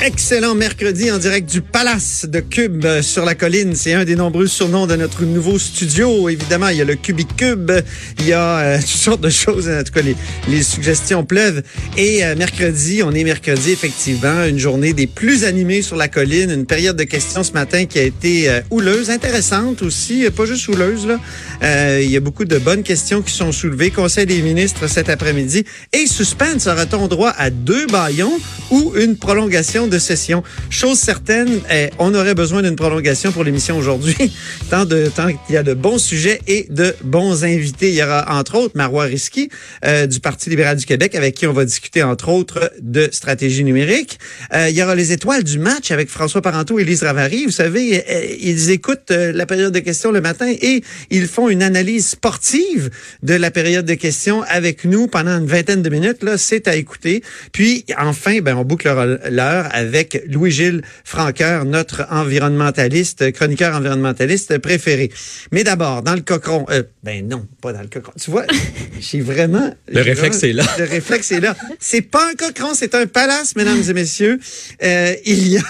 Excellent mercredi en direct du Palace de Cube euh, sur la colline. C'est un des nombreux surnoms de notre nouveau studio. Évidemment, il y a le Cubic Cube, il y a euh, toutes sortes de choses. En tout cas, les, les suggestions pleuvent. Et euh, mercredi, on est mercredi, effectivement, une journée des plus animées sur la colline. Une période de questions ce matin qui a été euh, houleuse, intéressante aussi, euh, pas juste houleuse. Là. Il y a beaucoup de bonnes questions qui sont soulevées. Conseil des ministres cet après-midi. Et suspense, aura-t-on droit à deux baillons ou une prolongation de session? Chose certaine, eh, on aurait besoin d'une prolongation pour l'émission aujourd'hui. tant de tant qu'il y a de bons sujets et de bons invités. Il y aura entre autres Marois Risky euh, du Parti libéral du Québec avec qui on va discuter entre autres de stratégie numérique. Euh, il y aura les étoiles du match avec François Parenteau et Lise Ravary. Vous savez, euh, ils écoutent euh, la période de questions le matin et ils font une analyse sportive de la période de questions avec nous pendant une vingtaine de minutes. Là, c'est à écouter. Puis enfin, ben on bouclera l'heure avec Louis-Gilles Franqueur, notre environnementaliste, chroniqueur environnementaliste préféré. Mais d'abord, dans le cochon, euh, ben non, pas dans le cochon. Tu vois, j'ai vraiment Le réflexe vraiment- est là. Le réflexe est là. C'est pas un cochon, c'est un palace, mesdames et messieurs. Euh, il y a,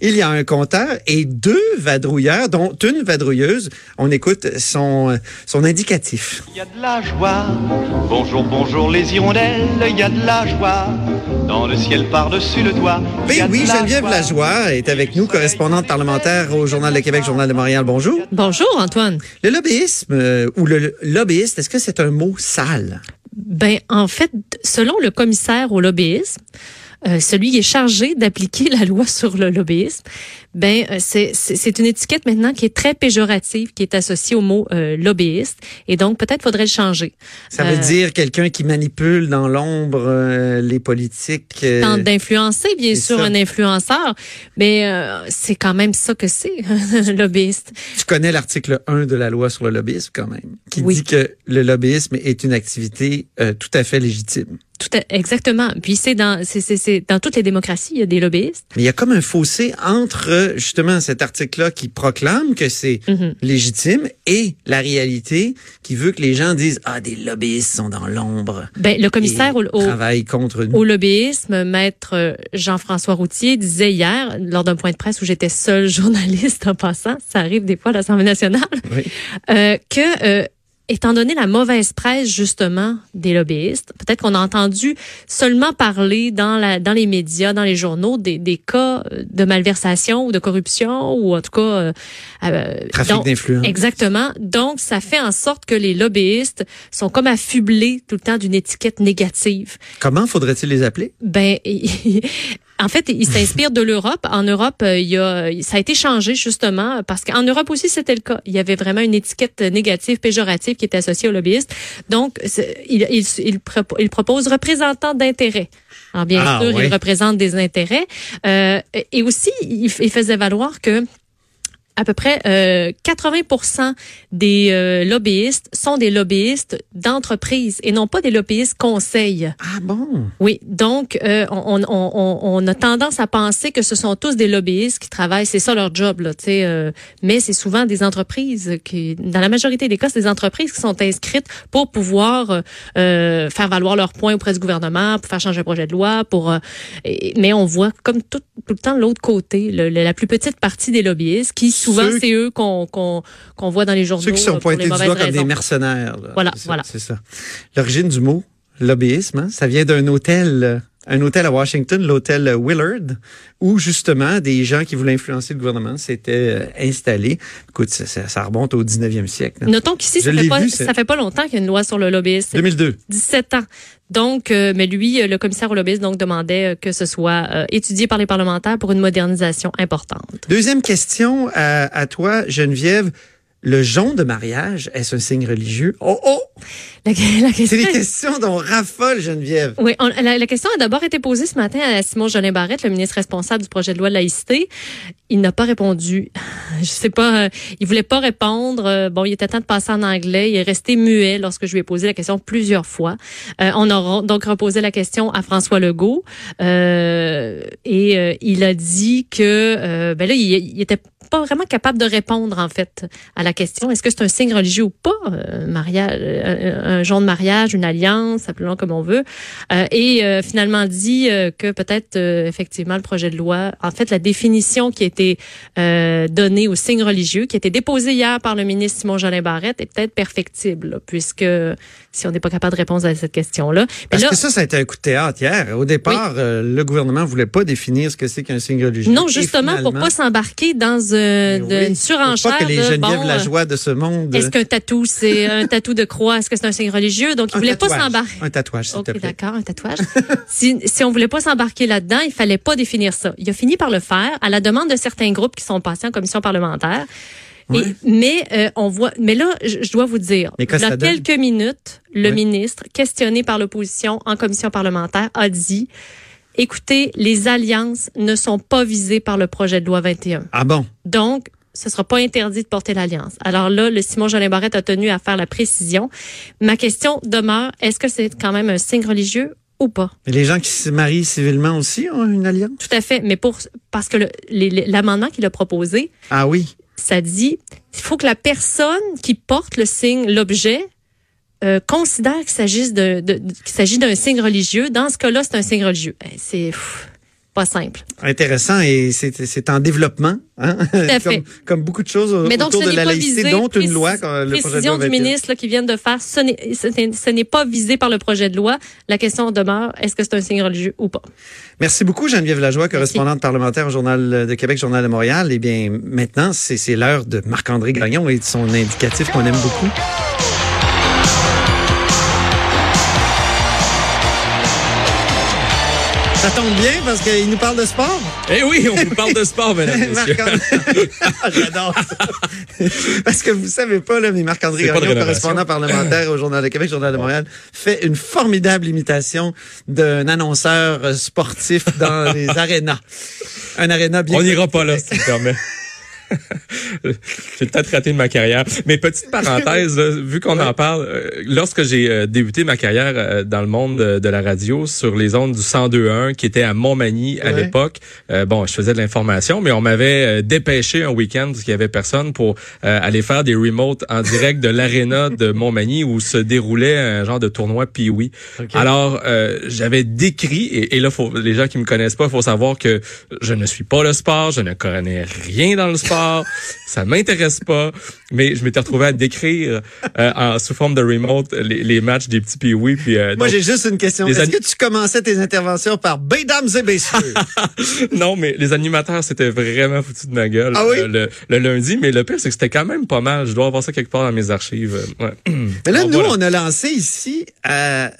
il y a un compteur et deux vadrouilleurs, dont une vadrouilleuse. On écoute son, son indicatif. Il y a de la joie. Bonjour, bonjour les hirondelles. Il y a de la joie. Dans le ciel par-dessus le toit. il y a de oui, Geneviève joie. Lajoie est avec nous, correspondante parlementaire au Journal de Québec, Journal de Montréal. Bonjour. Bonjour Antoine. Le lobbyisme euh, ou le lobbyiste, est-ce que c'est un mot sale? Ben en fait, selon le commissaire au lobbyisme, euh, celui qui est chargé d'appliquer la loi sur le lobbyisme, ben euh, c'est une étiquette maintenant qui est très péjorative, qui est associée au mot euh, lobbyiste, et donc peut-être faudrait le changer. Ça veut Euh, dire quelqu'un qui manipule dans l'ombre euh, les politiques. euh, tente d'influencer, bien sûr, ça. un influenceur, mais euh, c'est quand même ça que c'est, un lobbyiste. Tu connais l'article 1 de la loi sur le lobbyisme quand même, qui Oui. dit que le lobbyisme est une activité tout à fait légitime. Tout à- exactement. Puis c'est dans dans toutes les démocraties, il y a des lobbyistes. Mais il y a comme un fossé entre justement cet article-là qui proclame que c'est Mhm. légitime et la réalité qui veut que les gens disent ah des lobbyistes sont dans l'ombre. Ben le commissaire au, au, contre nous. au lobbyisme, maître euh, Jean-François Routier disait hier, lors d'un point de presse où j'étais seul journaliste en passant, ça arrive des fois à l'Assemblée nationale, Oui. euh, que euh, étant donné la mauvaise presse justement des lobbyistes, peut-être qu'on a entendu seulement parler dans la dans les médias, dans les journaux des, des cas euh, de malversation ou de corruption ou en tout cas euh, euh, Trafic d'influence. Exactement. Donc ça fait en sorte que les lobbyistes sont comme affublés tout le temps d'une étiquette négative. Comment faudrait-il les appeler? Ben, en fait, il s'inspire de l'Europe. En Europe, euh, il y a, ça a été changé justement parce qu'en Europe aussi c'était le cas. Il y avait vraiment une étiquette négative, péjorative qui était associée aux lobbyistes. Donc, il, il, il, il propose représentant d'intérêt. Alors bien Ah, sûr, oui. il représente des intérêts. Euh, et aussi, il, il faisait valoir que à peu près euh, 80 des euh, lobbyistes sont des lobbyistes d'entreprise et non pas des lobbyistes conseils. Ah bon? Oui, donc euh, on, on, on, on a tendance à penser que ce sont tous des lobbyistes qui travaillent, c'est ça leur job, là, tu sais. euh, mais c'est souvent des entreprises qui, dans la majorité des cas, c'est des entreprises qui sont inscrites pour pouvoir euh, euh, faire valoir leurs points auprès du gouvernement, pour faire changer un projet de loi, pour. euh, et- mais on voit comme tout, tout le temps l'autre côté, le- le- la plus petite partie des lobbyistes, qui souvent Ceux- c'est eux qu'on qu'on qu'on voit dans les journaux. Ceux qui euh, sont pour pointés du doigt comme des mercenaires. là. Voilà, voilà. C'est ça. L'origine du mot lobbyisme, hein, ça vient d'un hôtel euh, un hôtel à Washington, l'hôtel Willard, où justement des gens qui voulaient influencer le gouvernement s'étaient euh, installés. Écoute, ça, ça- ça remonte au 19e siècle. là. Notons qu'ici, ça fait, pas, vu, ça c'est- fait pas longtemps qu'il y a une loi sur le lobbyisme. 2002. 17 ans. Donc, euh, mais lui, euh, le commissaire au lobbyisme, donc, demandait que ce soit euh, étudié par les parlementaires pour une modernisation importante. Deuxième question à, à toi, Geneviève. Le jonc de mariage, est-ce un signe religieux? Oh, oh! La, la question, C'est les questions dont raffole Geneviève. oui, on- la, la question a d'abord été posée ce matin à Simon Jolin Barrette, le ministre responsable du projet de loi de laïcité. Il n'a pas répondu. Je sais pas, euh, il voulait pas répondre. Euh, Bon, il était temps de passer en anglais. Il est resté muet lorsque je lui ai posé la question plusieurs fois. Euh, on a donc reposé la question à François Legault euh, et euh, il a dit que ben là, il, il était pas vraiment capable de répondre en fait à la question est-ce que c'est un signe religieux ou pas euh, mariage euh, un genre de mariage une alliance appelons comme on veut Euh, et euh, finalement dit euh, que peut-être euh, effectivement le projet de loi en fait la définition qui a été euh, donnée au signe religieux qui a été déposée hier par le ministre Simon Jolin Barrette est peut-être perfectible là, puisque si on n'est pas capable de répondre à cette question là Parce que ça, ça a été un coup de théâtre hier. Au départ, euh, le gouvernement voulait pas définir ce que c'est qu'un signe religieux. non justement pour finalement- pas s'embarquer dans de- oui, surenchère pas que les de, Geneviève bon, la euh, joie de ce monde. Est-ce qu'un tatou, c'est un tatou de croix? Est-ce que c'est un signe religieux? Donc, il un voulait pas s'embarquer. Un tatouage, s'il te OK, plaît. d'accord, un tatouage. si, si on voulait pas s'embarquer là-dedans, il fallait pas définir ça. Il a fini par le faire à la demande de certains groupes qui sont passés en commission parlementaire. Et- mais euh, on voit, mais là, je, je dois vous dire, il y a quelques minutes, le Oui. ministre, questionné par l'opposition en commission parlementaire, a dit écoutez, les alliances ne sont pas visées par le projet de loi 21. Ah bon? Donc, ce sera pas interdit de porter l'alliance. Alors là, le Simon Jolin Barrette a tenu à faire la précision. Ma question demeure, est-ce que c'est quand même un signe religieux ou pas? Mais les gens qui se marient civilement aussi ont une alliance? Tout à fait. Mais pour, parce que le- l'amendement qu'il a proposé, Ah oui. ça dit, il faut que la personne qui porte le signe, l'objet, euh, considère qu'il s'agisse de, de- de- qu'il s'agit d'un signe religieux. Dans ce cas-là, c'est un signe religieux. Eh, C'est pas simple. Intéressant et c'est en développement, hein? à fait. comme, comme beaucoup de choses Mais donc, autour ce de la laïcité, visé, dont une loi, quand le projet de précision loi du 21. ministre là, qui vient de faire, ce n'est, pas visé par le projet de loi. La question demeure, est-ce que c'est un signe religieux ou pas? Merci beaucoup, Geneviève Lajoie, correspondante parlementaire au Journal de Québec, Journal de Montréal. Eh bien, maintenant, c'est c'est l'heure de Marc-André Gagnon et de son indicatif qu'on aime beaucoup. Ça tombe bien parce qu'il nous parle de sport. Eh oui, on vous parle de sport. Marc-André- Ah, J'adore ça. Parce que vous savez pas, là, mais Marc-André Gagnon, correspondant parlementaire au Journal de Québec, Journal de Montréal, fait une formidable imitation d'un annonceur sportif dans les arénas. Un aréna bien On n'ira pas là, si tu me permets. j'ai peut-être raté ma carrière. Mais petite parenthèse, là, vu qu'on en parle, euh, lorsque j'ai euh, débuté ma carrière euh, dans le monde de, la radio sur les ondes du 102.1 qui était à Montmagny à Ouais. l'époque, euh, bon, je faisais de l'information, mais on m'avait dépêché un week-end parce qu'il y avait personne pour euh, aller faire des remotes en direct de l'aréna de Montmagny où se déroulait un genre de tournoi Pee-Wee. Alors, euh, j'avais décrit, et, et là, faut, les gens qui me connaissent pas, il faut savoir que je ne suis pas le sport, je ne connais rien dans le sport, ça m'intéresse pas, mais je m'étais retrouvé à décrire euh, en, sous forme de remote les, les matchs des petits Pee-Wee. Puis, euh, Moi, j'ai juste une question. Est-ce que tu commençais tes interventions par « Mesdames et messieurs non, mais les animateurs, c'était vraiment foutu de ma gueule Ah oui? euh, le, le lundi. Mais le pire, c'est que c'était quand même pas mal. Je dois avoir ça quelque part dans mes archives. Ouais. ». Mais là, nous, voilà. on a lancé ici, à,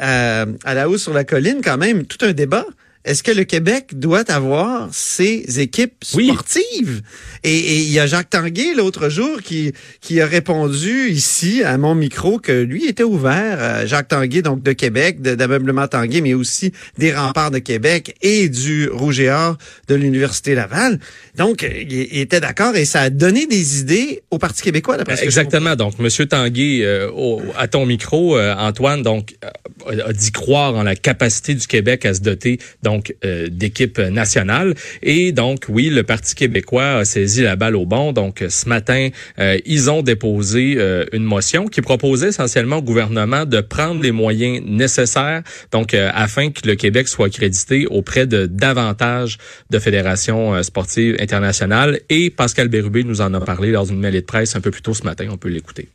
à, à la hausse sur la colline, quand même, tout un débat. Est-ce que le Québec doit avoir ses équipes sportives? Et et il y a Jacques Tanguay, l'autre jour, qui, qui a répondu ici, à mon micro, que lui était ouvert. Jacques Tanguay, donc de Québec, d'ameublement Tanguay, mais aussi des remparts de Québec et du Rouge et Or de l'Université Laval. Donc, il, il était d'accord et ça a donné des idées au Parti québécois, d'après ce que je Exactement. Donc, Monsieur Tanguay, euh, au- à ton micro, euh, Antoine, donc euh, a dit croire en la capacité du Québec à se doter donc euh, d'équipes nationales. Et donc, oui, le Parti québécois a saisi la balle au bon. Donc, ce matin, euh, ils ont déposé euh, une motion qui proposait essentiellement au gouvernement de prendre les moyens nécessaires, donc euh, afin que le Québec soit crédité auprès de davantage de fédérations euh, sportives internationales. Et Pascal Bérubé nous en a parlé lors d'une mêlée de presse un peu plus tôt ce matin. On peut l'écouter.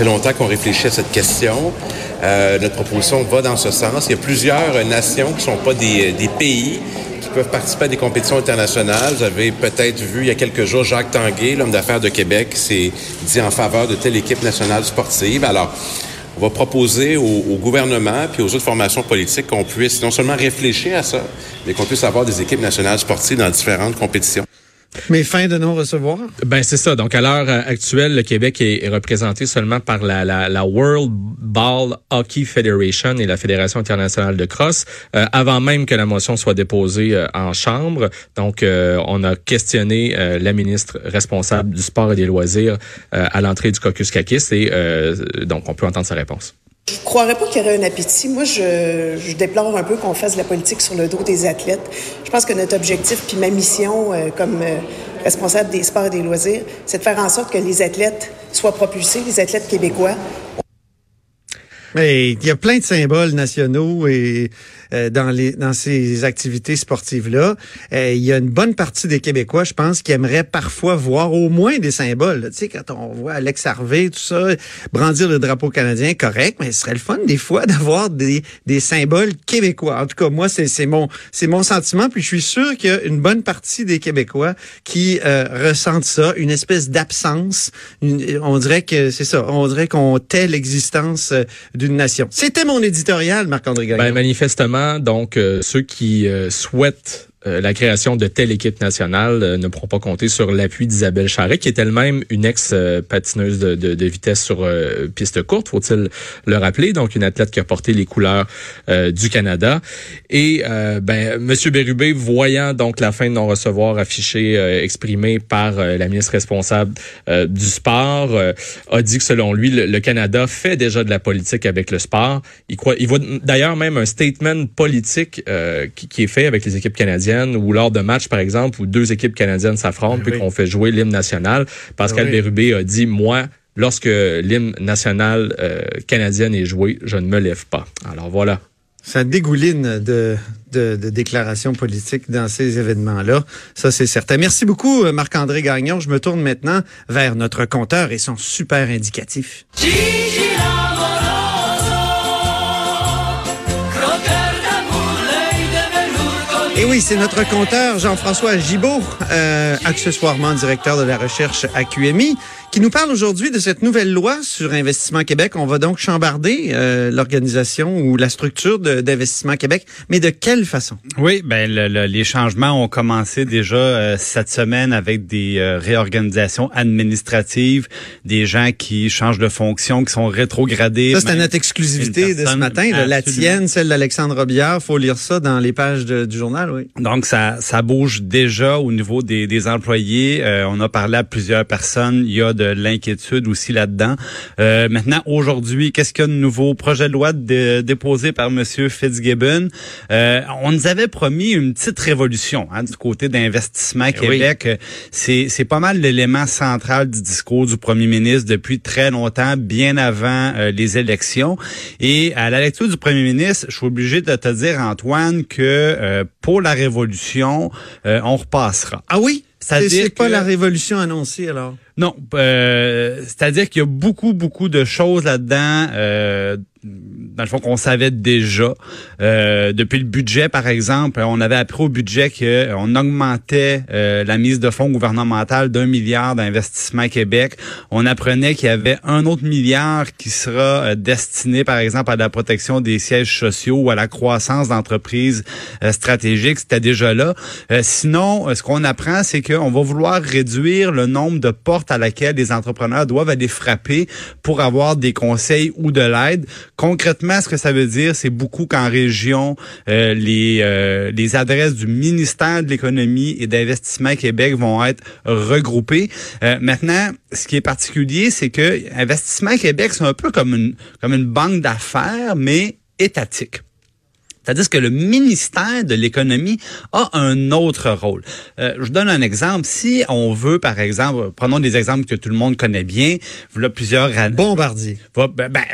Fait longtemps qu'on réfléchit à cette question. Euh, notre proposition va dans ce sens. Il y a plusieurs nations qui ne sont pas des, pays qui peuvent participer à des compétitions internationales. Vous avez peut-être vu il y a quelques jours Jacques Tanguay, l'homme d'affaires de Québec, s'est dit en faveur de telle équipe nationale sportive. Alors, on va proposer au, au, gouvernement puis aux autres formations politiques qu'on puisse non seulement réfléchir à ça, mais qu'on puisse avoir des équipes nationales sportives dans différentes compétitions. Mais fin de non-recevoir? Ben c'est ça. Donc à l'heure actuelle, le Québec est, représenté seulement par la, World Ball Hockey Federation et la Fédération internationale de cross, euh, avant même que la motion soit déposée euh, en chambre. Donc euh, on a questionné euh, la ministre responsable du sport et des loisirs euh, à l'entrée du caucus CACIS et donc on peut entendre sa réponse. Je ne croirais pas qu'il y aurait un appétit. Moi, je, je déplore un peu qu'on fasse de la politique sur le dos des athlètes. Je pense que notre objectif, puis ma mission euh, comme euh, responsable des sports et des loisirs, c'est de faire en sorte que les athlètes soient propulsés, les athlètes québécois. Mais il y a plein de symboles nationaux et euh, dans les dans ces activités sportives là, euh, il y a une bonne partie des Québécois, je pense, qui aimeraient parfois voir au moins des symboles. Tu sais, quand on voit Alex Harvey, tout ça, brandir le drapeau canadien, correct, mais ce serait le fun des fois d'avoir des, des symboles québécois. En tout cas, moi, c'est c'est mon c'est mon sentiment. Puis je suis sûr qu'il y a une bonne partie des Québécois qui euh, ressentent ça, une espèce d'absence. On dirait que c'est ça. On dirait qu'on tait l'existence d'une nation. C'était mon éditorial, Marc-André Gagnon. Ben, manifestement, donc, euh, ceux qui euh, souhaitent euh, la création de telle équipe nationale euh, ne pourront pas compter sur l'appui d'Isabelle Charret, qui est elle-même une ex-patineuse de, de, de, vitesse sur euh, piste courte, faut-il le rappeler. Donc, une athlète qui a porté les couleurs du Canada. Et ben, Monsieur Bérubé, voyant donc la fin de non-recevoir affichée, exprimée par la ministre responsable du sport, a dit que selon lui, le, le, Canada fait déjà de la politique avec le sport. Il croit, il voit d'ailleurs même un statement politique qui, qui est fait avec les équipes canadiennes ou lors de matchs, par exemple, où deux équipes canadiennes s'affrontent Ben puis oui. qu'on fait jouer l'hymne national, Pascal oui. Bérubé a dit, moi, lorsque l'hymne national euh, canadien est joué, je ne me lève pas. Alors voilà. Ça dégouline de, de, de déclarations politiques dans ces événements-là. Ça, c'est certain. Merci beaucoup, euh, Marc-André Gagnon. Je me tourne maintenant vers notre compteur et son super indicatif. Oui, c'est notre compteur Jean-François Gibault, euh, accessoirement directeur de la recherche à QMI, qui nous parle aujourd'hui de cette nouvelle loi sur Investissement Québec. On va donc chambarder euh, l'organisation ou la structure d'Investissement Québec, mais de quelle façon? Oui, ben le- le- les changements ont commencé déjà euh, cette semaine avec des euh, réorganisations administratives, des gens qui changent de fonction, qui sont rétrogradés. Ça, même notre exclusivité de ce matin. là. la tienne, celle d'Alexandre Robillard. faut lire ça dans les pages de- du journal, oui. Donc, ça, ça bouge déjà au niveau des, des employés. Euh, on a parlé à plusieurs personnes. Il y a de l'inquiétude aussi là-dedans. Euh, maintenant, aujourd'hui, qu'est-ce qu'il y a de nouveau? Projet de loi de- déposé par Monsieur Fitzgibbon. Euh, on nous avait promis une petite révolution hein, du côté d'Investissement Québec. Euh, C'est c'est pas mal l'élément central du discours du premier ministre depuis très longtemps, bien avant euh, les élections. Et à la lecture du premier ministre, je suis obligé de te dire, Antoine, que euh, pour la révolution, euh, on repassera. Ah oui? C'est pas que- la révolution annoncée, alors? Non, euh, c'est-à-dire qu'il y a beaucoup, beaucoup de choses là-dedans, euh, dans le fond, qu'on savait déjà. Euh, depuis le budget, par exemple, on avait appris au budget qu'on augmentait euh, la mise de fonds gouvernementale d'un milliard d'investissement Québec. On apprenait qu'il y avait un autre milliard qui sera euh, destiné, par exemple, à la protection des sièges sociaux ou à la croissance d'entreprises euh, stratégiques. C'était déjà là. Euh, sinon, euh, ce qu'on apprend, c'est qu'on va vouloir réduire le nombre de portes à laquelle les entrepreneurs doivent aller frapper pour avoir des conseils ou de l'aide. Concrètement, ce que ça veut dire, c'est beaucoup qu'en région, euh, les, euh, les adresses du ministère de l'économie et d'investissement Québec vont être regroupées. Euh, maintenant, ce qui est particulier, c'est que Investissement Québec, c'est un peu comme une, comme une banque d'affaires, mais étatique. C'est-à-dire que le ministère de l'économie a un autre rôle. Euh, je vous donne un exemple. Si on veut, par exemple, prenons des exemples que tout le monde connaît bien, voilà plusieurs années. Bombardier. Ben, ben,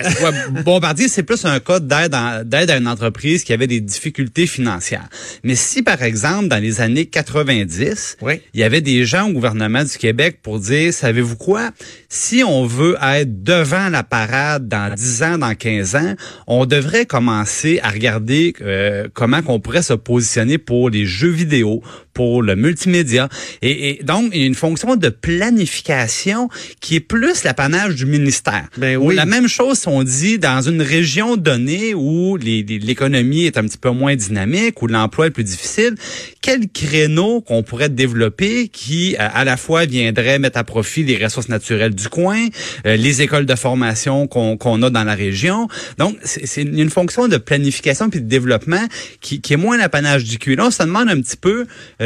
Bombardier, c'est plus un cas d'aide à, une entreprise qui avait des difficultés financières. Mais si, par exemple, dans les années 90, Oui. il y avait des gens au gouvernement du Québec pour dire, savez-vous quoi, si on veut être devant la parade dans 10 ans, dans 15 ans, on devrait commencer à regarder euh, comment qu'on pourrait se positionner pour les jeux vidéo, pour le multimédia. Et, et donc, il y a une fonction de planification qui est plus l'apanage du ministère. Ben Ou oui. La même chose si on dit dans une région donnée où l'économie est un petit peu moins dynamique, où l'emploi est plus difficile, quel créneau qu'on pourrait développer qui euh, à la fois viendrait mettre à profit les ressources naturelles du coin, euh, les écoles de formation qu'on a dans la région. Donc, c'est c'est une fonction de planification puis de développement qui, qui est moins l'apanage du QI. Là, on se demande un petit peu euh,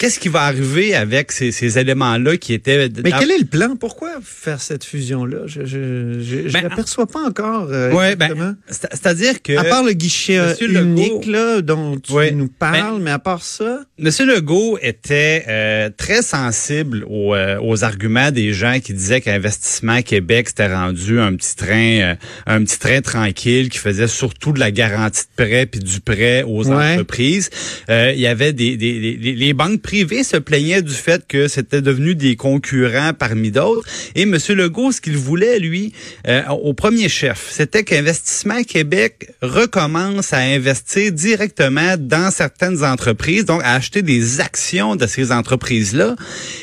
qu'est-ce qui va arriver avec ces, ces éléments-là qui étaient... Mais quel est le plan? Pourquoi faire cette fusion-là? Je je, je, je Ben, l'aperçois pas encore. euh, Ouais, ben, C'est-à-dire que... à part le guichet euh, Legault- unique là, dont tu Ouais. nous parles, mais à part ça, Monsieur Legault était euh, très sensible aux, euh, aux arguments des gens qui disaient qu'Investissement Québec s'était rendu un petit train, euh, un petit train tranquille qui faisait surtout de la garantie de prêt puis du prêt aux Ouais. entreprises. Euh, il y avait des, des, des- les banques privées se plaignaient du fait que c'était devenu des concurrents parmi d'autres. Et Monsieur Legault, ce qu'il voulait lui, euh, au premier chef, c'était qu'Investissement Québec recommence à investir directement dans certaines entreprises, donc à acheter des actions de ces entreprises-là,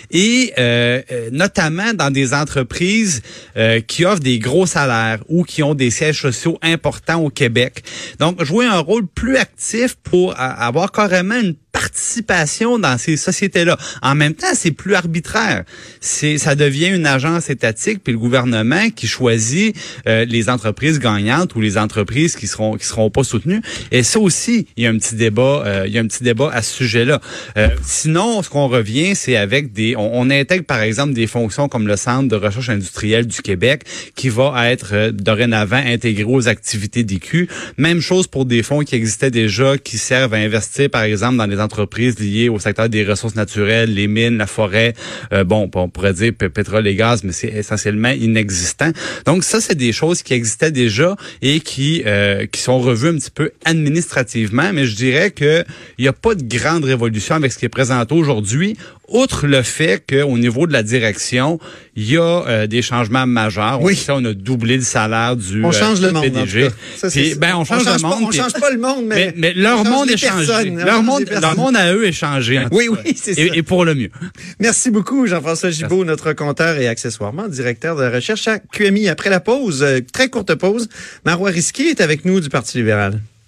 et euh, euh, notamment dans des entreprises qui offrent des gros salaires ou qui ont des sièges sociaux importants au Québec. Donc, jouer un rôle plus actif pour avoir carrément une participation dans ces sociétés-là. En même temps, c'est plus arbitraire. C'est, ça devient une agence étatique, puis le gouvernement qui choisit euh, les entreprises gagnantes ou les entreprises qui seront qui seront pas soutenues. Et ça aussi, il y a un petit débat, euh, il y a un petit débat à ce sujet-là. Euh, sinon, ce qu'on revient, c'est avec des, on, on intègre par exemple des fonctions comme le Centre de recherche industrielle du Québec, qui va être euh, dorénavant intégré aux activités d'IQ. Même chose pour des fonds qui existaient déjà, qui servent à investir par exemple dans les entreprises liées au secteur des ressources naturelles, les mines, la forêt. Euh, bon, on pourrait dire pétrole et gaz, mais c'est essentiellement inexistant. Donc ça, c'est des choses qui existaient déjà et qui euh, qui sont revues un petit peu administrativement. Mais je dirais que il n'y a pas de grande révolution avec ce qui est présenté aujourd'hui. Outre le fait qu'au niveau de la direction, il y a euh, des changements majeurs. Oui. On, on a doublé le salaire du on euh, change le monde. PDG. Ça, c'est Puis, ben, on change, le pas- monde. on puis- change pas le monde, mais, mais, mais leur monde est changé. Leur monde, leur monde à eux est changé. Oui, oui, c'est ça. Et, et pour le mieux. Merci beaucoup, Jean-François Gibault, notre compteur et accessoirement directeur de recherche à QMI. Après la pause, euh, très courte pause, Marois Risquier est avec nous du Parti libéral.